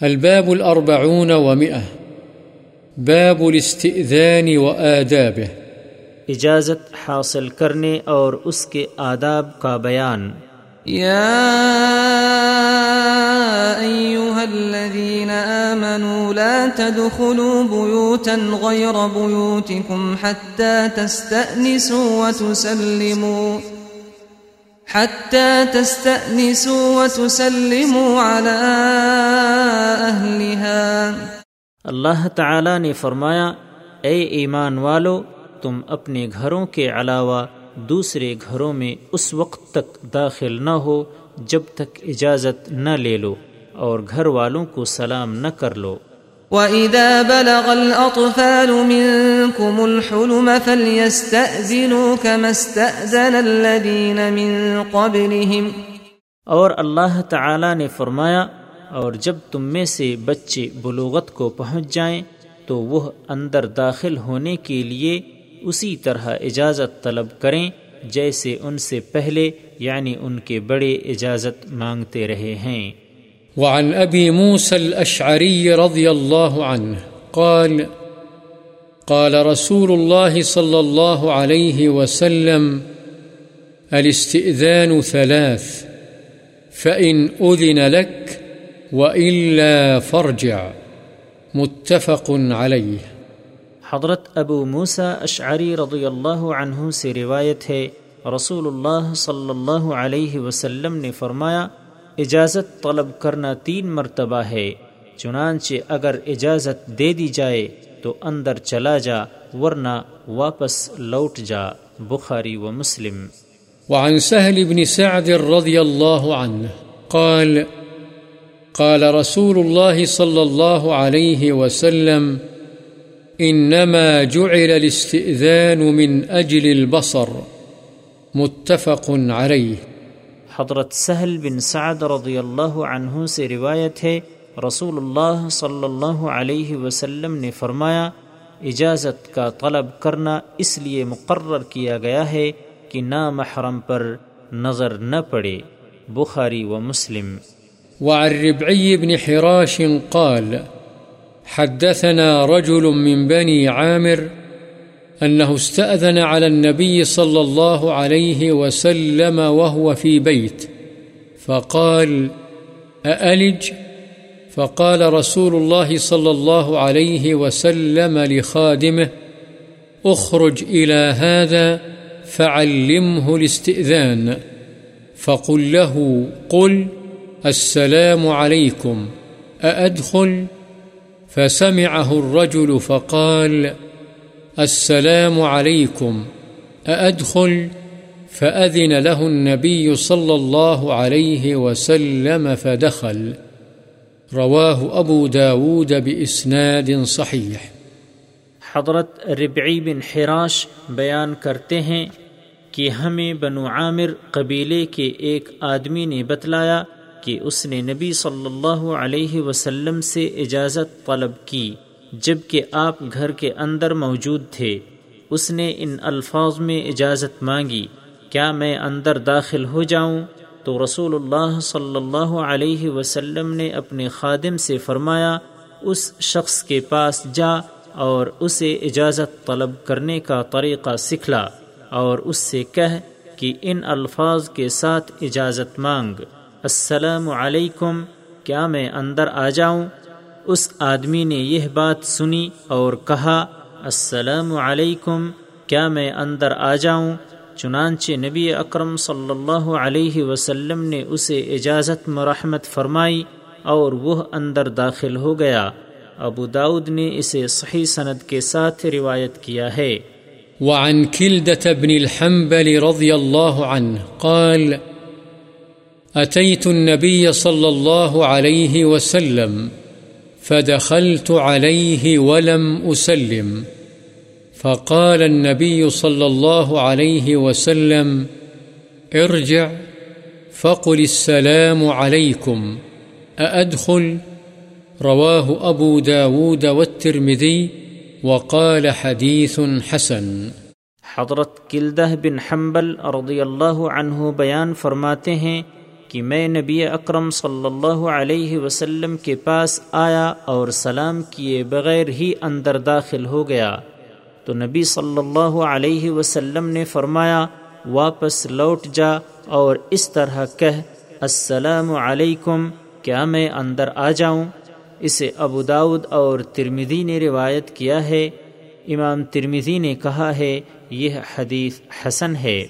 الباب الأربعون ومئة. باب الاستئذان وآدابه. اجازت حاصل کرنے اور اس کے آداب کا بیان۔ يا أيها الذين آمنوا لا تدخلوا بيوتا غير بيوتكم حتى تستأنسوا وتسلموا۔ حتى تستأنسوا وتسلموا على أهلها. اللہ تعالی نے فرمایا، اے ایمان والو، تم اپنے گھروں کے علاوہ دوسرے گھروں میں اس وقت تک داخل نہ ہو جب تک اجازت نہ لے لو اور گھر والوں کو سلام نہ کر لو۔ وَإِذَا بَلَغَ الْأَطْفَالُ مِنكُمُ الْحُلُمَ فَلْيَسْتَأْذِنُوا كَمَا اسْتَأْذَنَ الَّذِينَ مِن قَبْلِهِمْ۔ اور اللہ تعالی نے فرمایا، اور جب تم میں سے بچے بلوغت کو پہنچ جائیں، تو وہ اندر داخل ہونے کے لیے اسی طرح اجازت طلب کریں، جیسے ان سے پہلے یعنی ان کے بڑے اجازت مانگتے رہے ہیں۔ وعن أبي موسى الأشعري رضي الله عنه قال قال رسول الله صلى الله عليه وسلم الاستئذان ثلاث، فإن أذن لك وإلا فارجع. متفق عليه. حضرت ابو موسا اشعری رضی اللہ عنہ سے روایت ہے، رسول اللہ صلی اللہ علیہ وسلم نے فرمایا اجازت طلب کرنا تین مرتبہ ہے، چنانچہ اگر اجازت دے دی جائے تو اندر چلا جا، ورنہ واپس لوٹ جا۔ بخاری و مسلم۔ وعن سهل بن سعد رضي الله عنه قال قال رسول الله صلى الله عليه وسلم إنما جعل الاستئذان من أجل البصر. متفق عليه حضرت سہل بن سعد رضی اللہ عنہ سے روایت ہے رسول اللہ صلی اللہ علیہ وسلم نے فرمایا، اجازت کا طلب کرنا اس لیے مقرر کیا گیا ہے کہ نامحرم پر نظر نہ پڑے۔ بخاری و مسلم۔ وعن ربعي بن حراش قال، حدثنا رجل من بني عامر أنه استأذن على النبي صلى الله عليه وسلم وهو في بيت. فقال، أألج؟ فقال رسول الله صلى الله عليه وسلم لخادمه، اخرج إلى هذا فعلمه الاستئذان. فقل له، قل، السلام عليكم، أأدخل؟ فسمعه الرجل فقال السلام عليكم. أأدخل؟ فأذن له النبي صلى الله عليه وسلم فدخل. رواه أبو داود بإسناد صحيح. حضرت ربعی بن حراش بیان کرتے ہیں کہ ہمیں بنو عامر قبیلے کے ایک آدمی نے بتلایا کہ اس نے نبی صلی اللہ علیہ وسلم سے اجازت طلب کی۔ جبکہ آپ گھر کے اندر موجود تھے، اس نے ان الفاظ میں اجازت مانگی، کیا میں اندر داخل ہو جاؤں؟ تو رسول اللہ صلی اللہ علیہ وسلم نے اپنے خادم سے فرمایا، اس شخص کے پاس جا اور اسے اجازت طلب کرنے کا طریقہ سکھلا اور اس سے کہہ کہ ان الفاظ کے ساتھ اجازت مانگ۔ السلام علیکم، کیا میں اندر آ جاؤں؟ اس آدمی نے یہ بات سنی اور کہا، السلام علیکم، کیا میں اندر آ جاؤں؟ چنانچہ نبی اکرم صلی اللہ علیہ وسلم نے اسے اجازت مرحمت فرمائی اور وہ اندر داخل ہو گیا۔ ابو داود نے اسے صحیح سند کے ساتھ روایت کیا ہے۔ وعن كلدة بن الحنبل رضي الله عنه قال أتيت النبي صلى الله عليه وسلم فدخلت عليه ولم أسلم. فقال النبي صلى الله عليه وسلم، ارجع، فقل السلام عليكم، أأدخل؟ رواه أبو داود والترمذي وقال حديث حسن. حضرت کلدہ بن حنبل رضی اللہ عنہ بیان فرماتے ہیں کہ میں نبی اکرم صلی اللہ علیہ وسلم کے پاس آیا اور سلام کیے بغیر ہی اندر داخل ہو گیا۔ تو نبی صلی اللہ علیہ وسلم نے فرمایا، واپس لوٹ جا اور اس طرح کہہ، السلام علیکم، کیا میں اندر آ جاؤں؟ اسے ابو داود اور ترمدی نے روایت کیا ہے۔ امام ترمدی نے کہا ہے، یہ حدیث حسن ہے۔